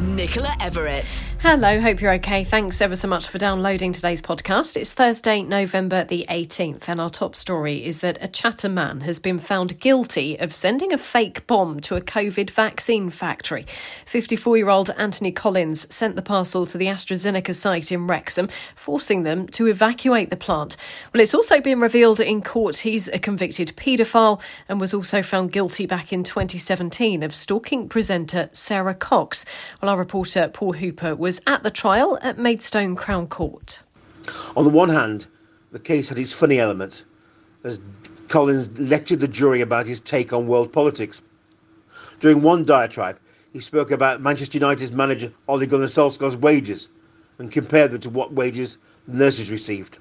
Nicola Everett. Hello, hope you're okay. Thanks ever so much for downloading today's podcast. It's Thursday, November the 18th, and our top story is that a Chatham man has been found guilty of sending a fake bomb to a COVID vaccine factory. 54 year old Anthony Collins sent the parcel to the AstraZeneca site in Wrexham, forcing them to evacuate the plant. Well, it's also been revealed in court he's a convicted paedophile and was also found guilty back in 2017 of stalking presenter Sara Cox. Well, our reporter Paul Hooper was at the trial at Maidstone Crown Court. On the one hand, the case had its funny element, as Collins lectured the jury about his take on world politics. During one diatribe, he spoke about Manchester United's manager Ole Gunnar Solskjaer's wages and compared them to what wages nurses received.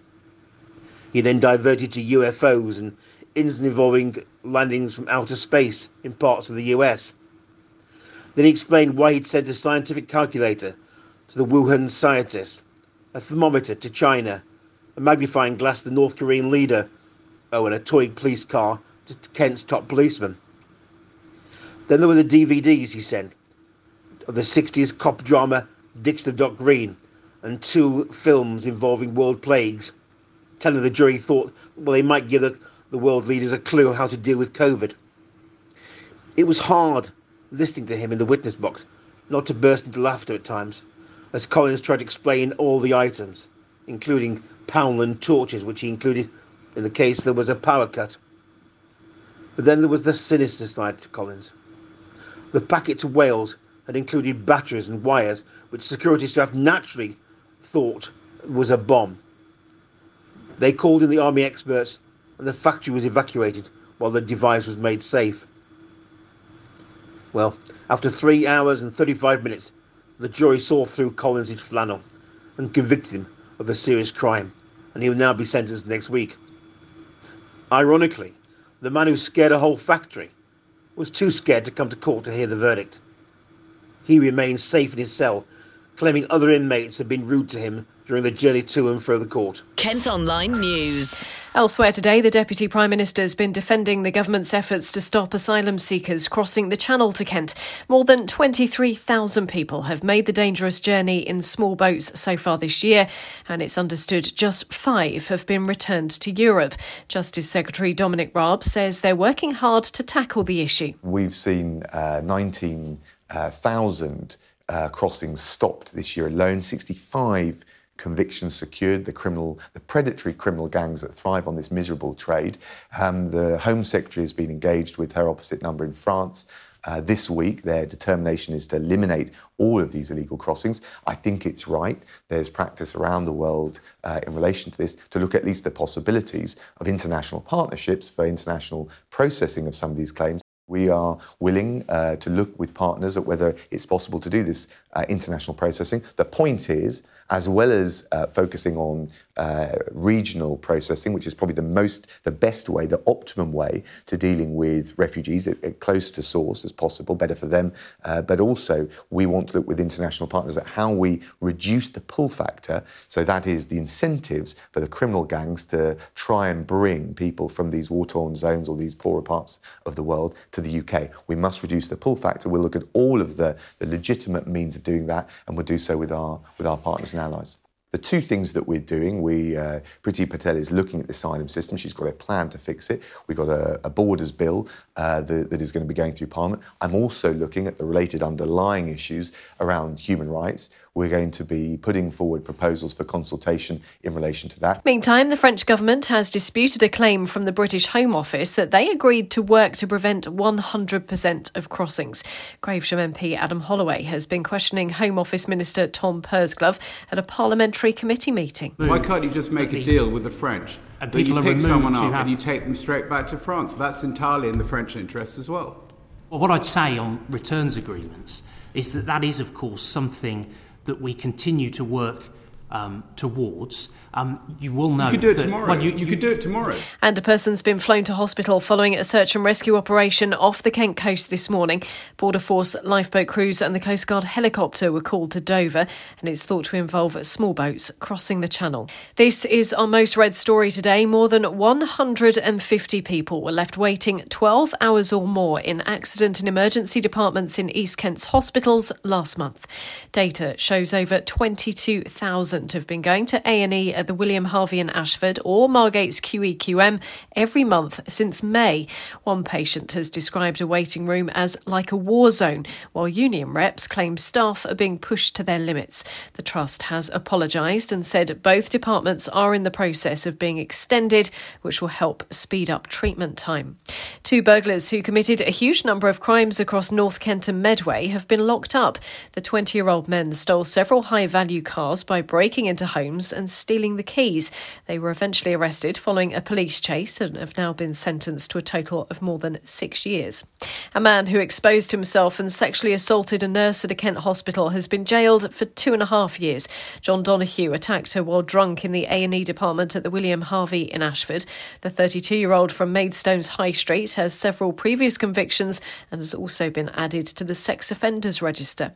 He then diverted to UFOs and incidents involving landings from outer space in parts of the US. Then he explained why he'd sent a scientific calculator to the Wuhan scientist, a thermometer to China, a magnifying glass to the North Korean leader, oh, and a toy police car to Kent's top policeman. Then there were the DVDs he sent of the 60s cop drama Dixon Dock Green and two films involving world plagues, telling the jury thought, well, they might give the, the world leaders a clue how to deal with COVID. It was hard listening to him in the witness box, not to burst into laughter at times, as Collins tried to explain all the items, including Poundland torches, which he included in the case there was a power cut. But then there was the sinister side to Collins. The packet to Wales had included batteries and wires, which security staff naturally thought was a bomb. They called in the army experts, and the factory was evacuated while the device was made safe. Well, after three hours and 35 minutes, the jury saw through Collins' flannel and convicted him of a serious crime, and he will now be sentenced next week. Ironically, the man who scared a whole factory was too scared to come to court to hear the verdict. He remains safe in his cell, claiming other inmates had been rude to him during the journey to and fro the court. Kent Online News. Elsewhere today, the Deputy Prime Minister has been defending the government's efforts to stop asylum seekers crossing the Channel to Kent. More than 23,000 people have made the dangerous journey in small boats so far this year, and it's understood just five have been returned to Europe. Justice Secretary Dominic Raab says they're working hard to tackle the issue. We've seen uh, 19,000 uh, crossings stopped this year alone, 65 convictions secured, the criminal, the predatory criminal gangs that thrive on this miserable trade. Um, the Home Secretary has been engaged with her opposite number in France. Uh, this week, their determination is to eliminate all of these illegal crossings. I think it's right. There's practice around the world uh, in relation to this to look at least the possibilities of international partnerships for international processing of some of these claims. We are willing uh, to look with partners at whether it's possible to do this uh, international processing. The point is, as well as uh, focusing on uh, regional processing, which is probably the most, the best way, the optimum way to dealing with refugees, close to source as possible, better for them. Uh, but also, we want to look with international partners at how we reduce the pull factor. So that is the incentives for the criminal gangs to try and bring people from these war-torn zones or these poorer parts of the world to the UK. We must reduce the pull factor. We'll look at all of the, the legitimate means of doing that, and we'll do so with our with our partners and allies. The two things that we're doing, we uh, Priti Patel is looking at the asylum system. She's got a plan to fix it. We've got a, a borders bill uh, that, that is going to be going through Parliament. I'm also looking at the related underlying issues around human rights. We're going to be putting forward proposals for consultation in relation to that. Meantime, the French government has disputed a claim from the British Home Office that they agreed to work to prevent 100% of crossings. Gravesham MP Adam Holloway has been questioning Home Office Minister Tom Pursglove at a parliamentary committee meeting. Why can't you just make a deal with the French? And that people you are pick someone up have- and you take them straight back to France. That's entirely in the French interest as well. Well, what I'd say on returns agreements is that that is, of course, something that we continue to work um, towards, um, you will know. You could do it that, tomorrow. Well, you, you, could do it tomorrow. And a person's been flown to hospital following a search and rescue operation off the Kent coast this morning. Border Force lifeboat crews and the Coast Guard helicopter were called to Dover, and it's thought to involve small boats crossing the channel. This is our most read story today. More than 150 people were left waiting 12 hours or more in accident and emergency departments in East Kent's hospitals last month. Data shows over 22,000 have been going to A&E at the William Harvey in Ashford or Margate's QEQM every month since May. One patient has described a waiting room as like a war zone, while union reps claim staff are being pushed to their limits. The Trust has apologised and said both departments are in the process of being extended, which will help speed up treatment time. Two burglars who committed a huge number of crimes across North Kent and Medway have been locked up. The 20 year old men stole several high value cars by breaking into homes and stealing the keys. They were eventually arrested following a police chase and have now been sentenced to a total of more than six years. A man who exposed himself and sexually assaulted a nurse at a Kent hospital has been jailed for two and a half years. John Donahue attacked her while drunk in the A&E department at the William Harvey in Ashford. The 32-year-old from Maidstone's High Street has several previous convictions and has also been added to the sex offenders register.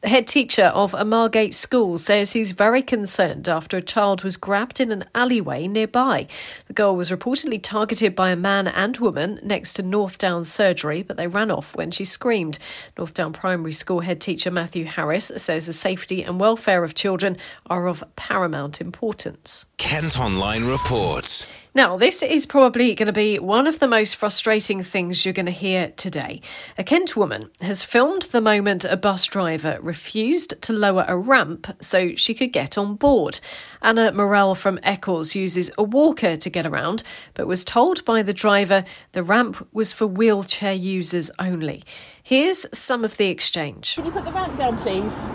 The head teacher of a Margate school says he's very concerned after a child was grabbed in an alleyway nearby. The girl was reportedly targeted by a man and woman next to Northdown Surgery, but they ran off when she screamed. Northdown Primary School head teacher Matthew Harris says the safety and welfare of children are of paramount importance. Kent Online reports. Now, this is probably going to be one of the most frustrating things you're going to hear today. A Kent woman has filmed the moment a bus driver refused to lower a ramp so she could get on board. Anna Morell from Eccles uses a walker to get around, but was told by the driver the ramp was for wheelchair users only. Here's some of the exchange. Can you put the ramp down, please?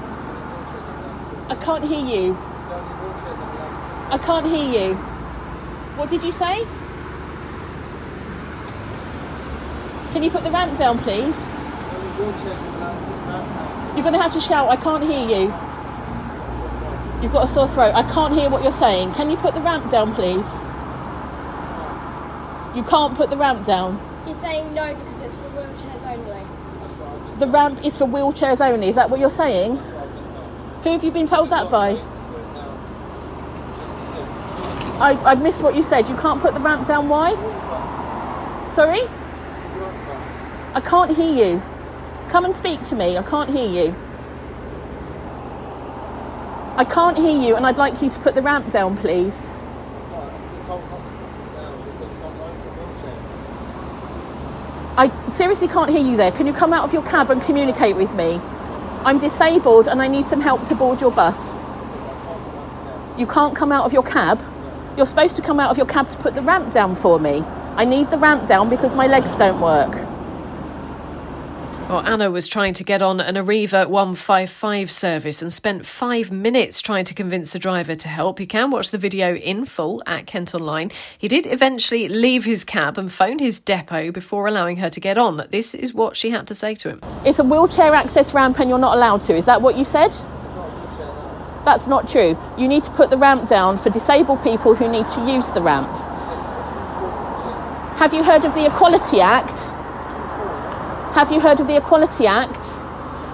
I can't hear you. I can't hear you. What did you say? Can you put the ramp down, please? You're going to have to shout. I can't hear you. You've got a sore throat. I can't hear what you're saying. Can you put the ramp down, please? You can't put the ramp down. He's saying no because it's for wheelchairs only. The ramp is for wheelchairs only. Is that what you're saying? Who have you been told that by? I, I missed what you said. You can't put the ramp down. Why? Sorry? I can't hear you. Come and speak to me. I can't hear you. I can't hear you, and I'd like you to put the ramp down, please. I seriously can't hear you there. Can you come out of your cab and communicate with me? I'm disabled and I need some help to board your bus. You can't come out of your cab. You're supposed to come out of your cab to put the ramp down for me. I need the ramp down because my legs don't work. Well, Anna was trying to get on an Arriva 155 service and spent five minutes trying to convince the driver to help. You can watch the video in full at Kent Online. He did eventually leave his cab and phone his depot before allowing her to get on. This is what she had to say to him. It's a wheelchair access ramp and you're not allowed to. Is that what you said? That's not true. You need to put the ramp down for disabled people who need to use the ramp. Have you heard of the Equality Act? Have you heard of the Equality Act?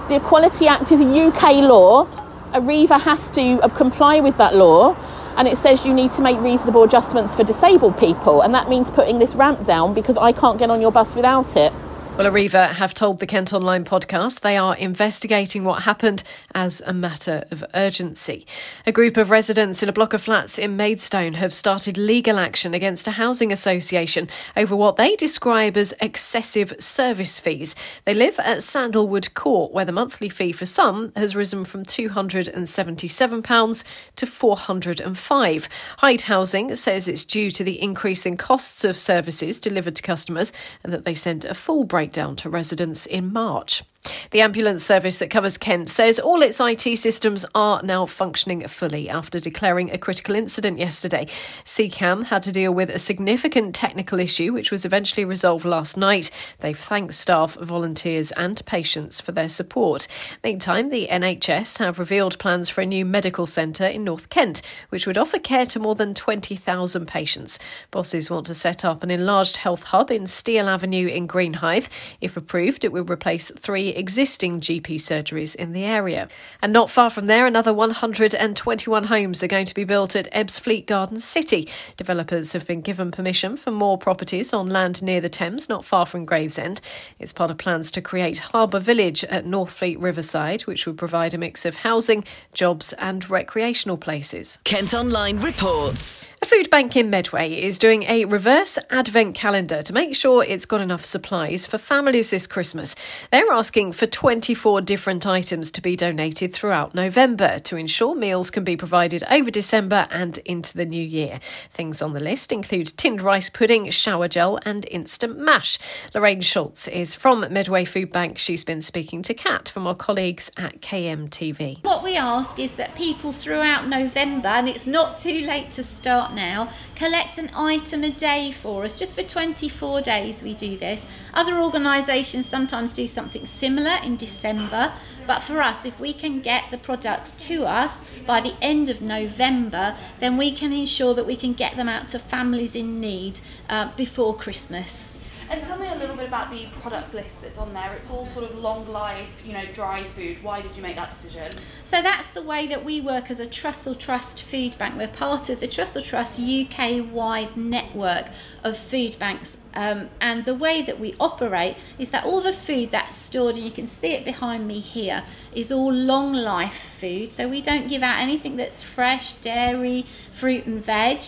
The Equality Act is a UK law. Arriva has to comply with that law, and it says you need to make reasonable adjustments for disabled people, and that means putting this ramp down because I can't get on your bus without it. Well, Arriva have told the Kent Online podcast they are investigating what happened as a matter of urgency. A group of residents in a block of flats in Maidstone have started legal action against a housing association over what they describe as excessive service fees. They live at Sandalwood Court, where the monthly fee for some has risen from £277 to £405. Hyde Housing says it's due to the increase in costs of services delivered to customers and that they sent a full breakdown to residents in March. The ambulance service that covers Kent says all its IT systems are now functioning fully after declaring a critical incident yesterday. SECAmb had to deal with a significant technical issue which was eventually resolved last night. They've thanked staff, volunteers, and patients for their support. Meantime, the NHS have revealed plans for a new medical centre in North Kent, which would offer care to more than 20,000 patients. Bosses want to set up an enlarged health hub in Steel Avenue in Greenhithe. If approved, it will replace three existing GP surgeries in the area. And not far from there, another 121 homes are going to be built at Ebbsfleet Garden City. Developers have been given permission for more properties on land near the Thames, not far from Gravesend. It's part of plans to create Harbour Village at Northfleet Riverside, which would provide a mix of housing, jobs, and recreational places. Kent Online reports. A food bank in Medway is doing a reverse advent calendar to make sure it's got enough supplies for families this Christmas. They're asking for 24 different items to be donated throughout November to ensure meals can be provided over December and into the new year. Things on the list include tinned rice pudding, shower gel, and instant mash. Lorraine Schultz is from Medway Food Bank. She's been speaking to Kat from our colleagues at KMTV. What we ask is that people throughout November, and it's not too late to start now, collect an item a day for us. Just for 24 days, we do this. Other organisations sometimes do something similar in December, but for us, if we can get the products to us by the end of November, then we can ensure that we can get them out to families in need uh, before Christmas. And tell me a little bit about the product list that's on there. It's all sort of long life, you know, dry food. Why did you make that decision? So that's the way that we work as a Trussell Trust food bank. We're part of the Trussell Trust UK wide network of food banks. Um, and the way that we operate is that all the food that's stored, and you can see it behind me here, is all long life food. So we don't give out anything that's fresh, dairy, fruit, and veg.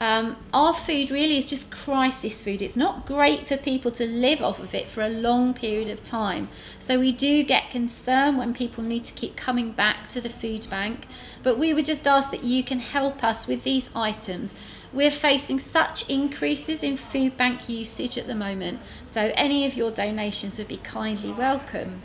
Um, our food really is just crisis food. It's not great for people to live off of it for a long period of time. So we do get concerned when people need to keep coming back to the food bank. But we would just ask that you can help us with these items. We're facing such increases in food bank usage at the moment. So any of your donations would be kindly welcome.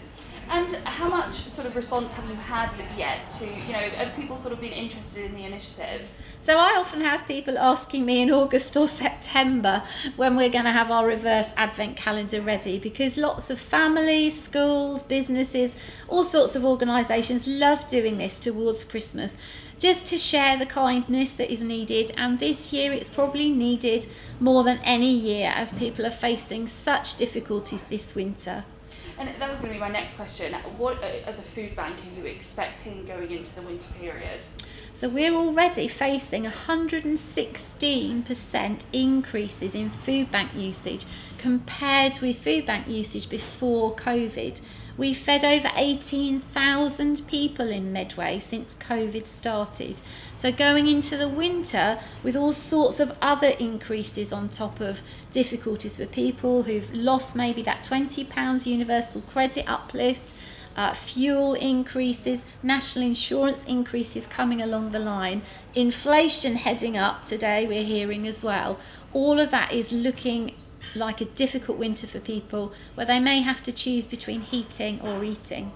And how much sort of response have you had yet to, you know, have people sort of been interested in the initiative? So I often have people asking me in August or September when we're going to have our reverse advent calendar ready because lots of families, schools, businesses, all sorts of organisations love doing this towards Christmas just to share the kindness that is needed. And this year it's probably needed more than any year as people are facing such difficulties this winter. And that was going to be my next question. What, uh, as a food bank, are you expecting going into the winter period? So we're already facing 116% increases in food bank usage compared with food bank usage before COVID. We fed over 18,000 people in Medway since COVID started. So, going into the winter with all sorts of other increases on top of difficulties for people who've lost maybe that £20 universal credit uplift, uh, fuel increases, national insurance increases coming along the line, inflation heading up today, we're hearing as well. All of that is looking like a difficult winter for people where they may have to choose between heating or eating.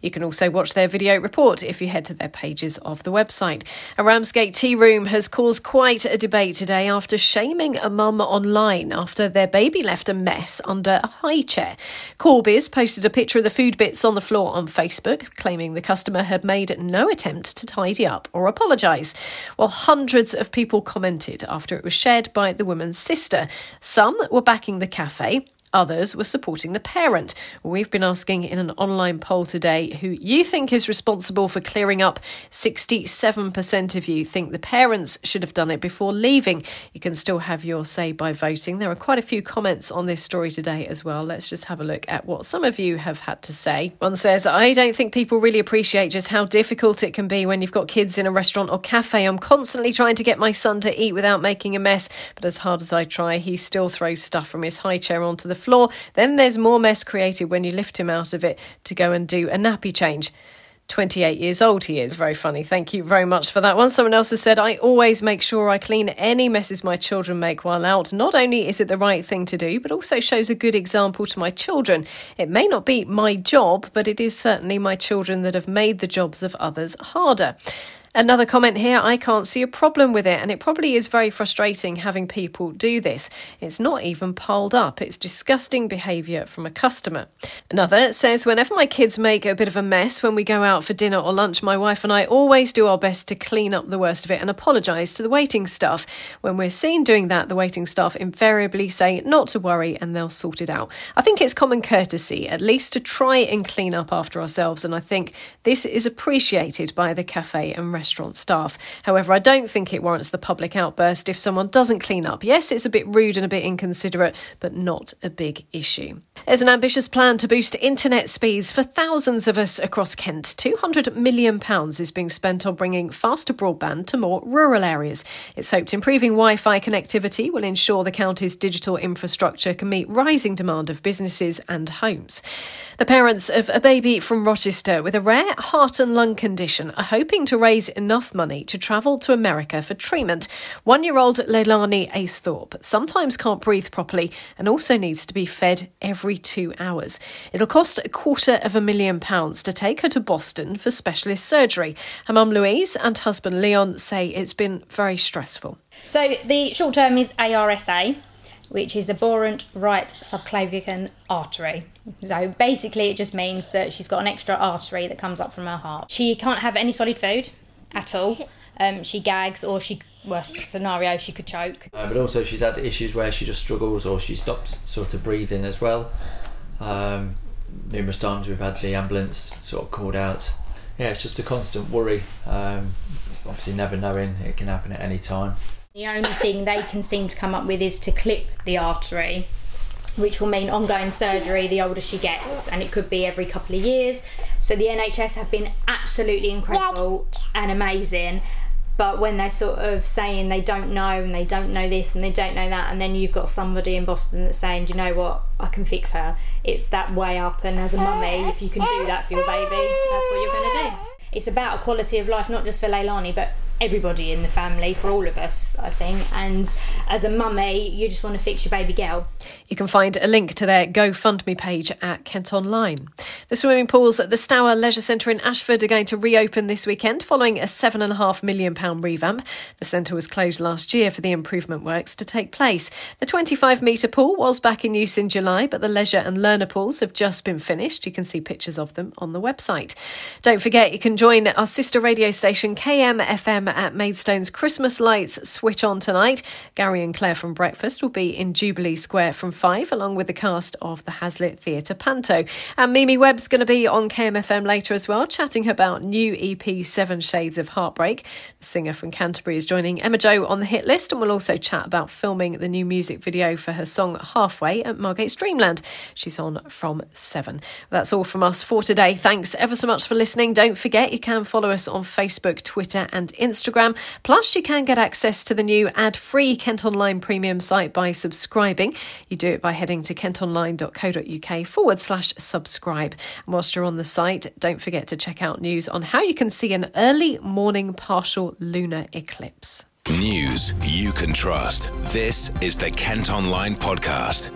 You can also watch their video report if you head to their pages of the website. A Ramsgate tea room has caused quite a debate today after shaming a mum online after their baby left a mess under a high chair. Corby's posted a picture of the food bits on the floor on Facebook, claiming the customer had made no attempt to tidy up or apologise. While hundreds of people commented after it was shared by the woman's sister. Some were back the cafe. Others were supporting the parent. We've been asking in an online poll today who you think is responsible for clearing up. 67% of you think the parents should have done it before leaving. You can still have your say by voting. There are quite a few comments on this story today as well. Let's just have a look at what some of you have had to say. One says, I don't think people really appreciate just how difficult it can be when you've got kids in a restaurant or cafe. I'm constantly trying to get my son to eat without making a mess, but as hard as I try, he still throws stuff from his high chair onto the floor. Then there's more mess created when you lift him out of it to go and do a nappy change. 28 years old he is. Very funny. Thank you very much for that one. Someone else has said, I always make sure I clean any messes my children make while out. Not only is it the right thing to do, but also shows a good example to my children. It may not be my job, but it is certainly my children that have made the jobs of others harder. Another comment here I can't see a problem with it, and it probably is very frustrating having people do this. It's not even piled up, it's disgusting behaviour from a customer. Another says, Whenever my kids make a bit of a mess when we go out for dinner or lunch, my wife and I always do our best to clean up the worst of it and apologise to the waiting staff. When we're seen doing that, the waiting staff invariably say not to worry and they'll sort it out. I think it's common courtesy, at least to try and clean up after ourselves, and I think this is appreciated by the cafe and restaurant restaurant staff. However, I don't think it warrants the public outburst if someone doesn't clean up. Yes, it's a bit rude and a bit inconsiderate, but not a big issue. There's an ambitious plan to boost internet speeds for thousands of us across Kent. £200 million is being spent on bringing faster broadband to more rural areas. It's hoped improving Wi Fi connectivity will ensure the county's digital infrastructure can meet rising demand of businesses and homes. The parents of a baby from Rochester with a rare heart and lung condition are hoping to raise enough money to travel to America for treatment. One year old Leilani Acethorpe sometimes can't breathe properly and also needs to be fed every two hours. It'll cost a quarter of a million pounds to take her to Boston for specialist surgery. Her mum Louise and husband Leon say it's been very stressful. So the short term is ARSA, which is aberrant right subclavian artery. So basically, it just means that she's got an extra artery that comes up from her heart. She can't have any solid food at all. Um, she gags, or she worst scenario she could choke. Uh, but also, she's had issues where she just struggles, or she stops sort of breathing as well. Um, numerous times we've had the ambulance sort of called out. Yeah, it's just a constant worry. Um, obviously, never knowing it can happen at any time. The only thing they can seem to come up with is to clip the artery, which will mean ongoing surgery the older she gets, and it could be every couple of years. So the NHS have been absolutely incredible and amazing. But when they're sort of saying they don't know and they don't know this and they don't know that, and then you've got somebody in Boston that's saying, Do you know what, I can fix her. It's that way up, and as a mummy, if you can do that for your baby, that's what you're going to do. It's about a quality of life, not just for Leilani, but everybody in the family, for all of us, I think. And as a mummy, you just want to fix your baby girl. You can find a link to their GoFundMe page at Kent Online. The swimming pools at the Stour Leisure Centre in Ashford are going to reopen this weekend following a £7.5 million revamp. The centre was closed last year for the improvement works to take place. The 25 metre pool was back in use in July, but the leisure and learner pools have just been finished. You can see pictures of them on the website. Don't forget, you can join our sister radio station KMFM at Maidstone's Christmas lights switch on tonight. Gary and Claire from Breakfast will be in Jubilee Square from 5, along with the cast of the Hazlitt Theatre Panto. And Mimi Webb's going to be on KMFM later as well, chatting about new EP Seven Shades of Heartbreak. The singer from Canterbury is joining Emma Joe on the hit list, and we'll also chat about filming the new music video for her song Halfway at Margate's Dreamland. She's on from 7. That's all from us for today. Thanks ever so much for listening. Don't forget you can follow us on Facebook, Twitter, and Instagram. Instagram. Plus, you can get access to the new ad free Kent Online premium site by subscribing. You do it by heading to kentonline.co.uk forward slash subscribe. And whilst you're on the site, don't forget to check out news on how you can see an early morning partial lunar eclipse. News you can trust. This is the Kent Online Podcast.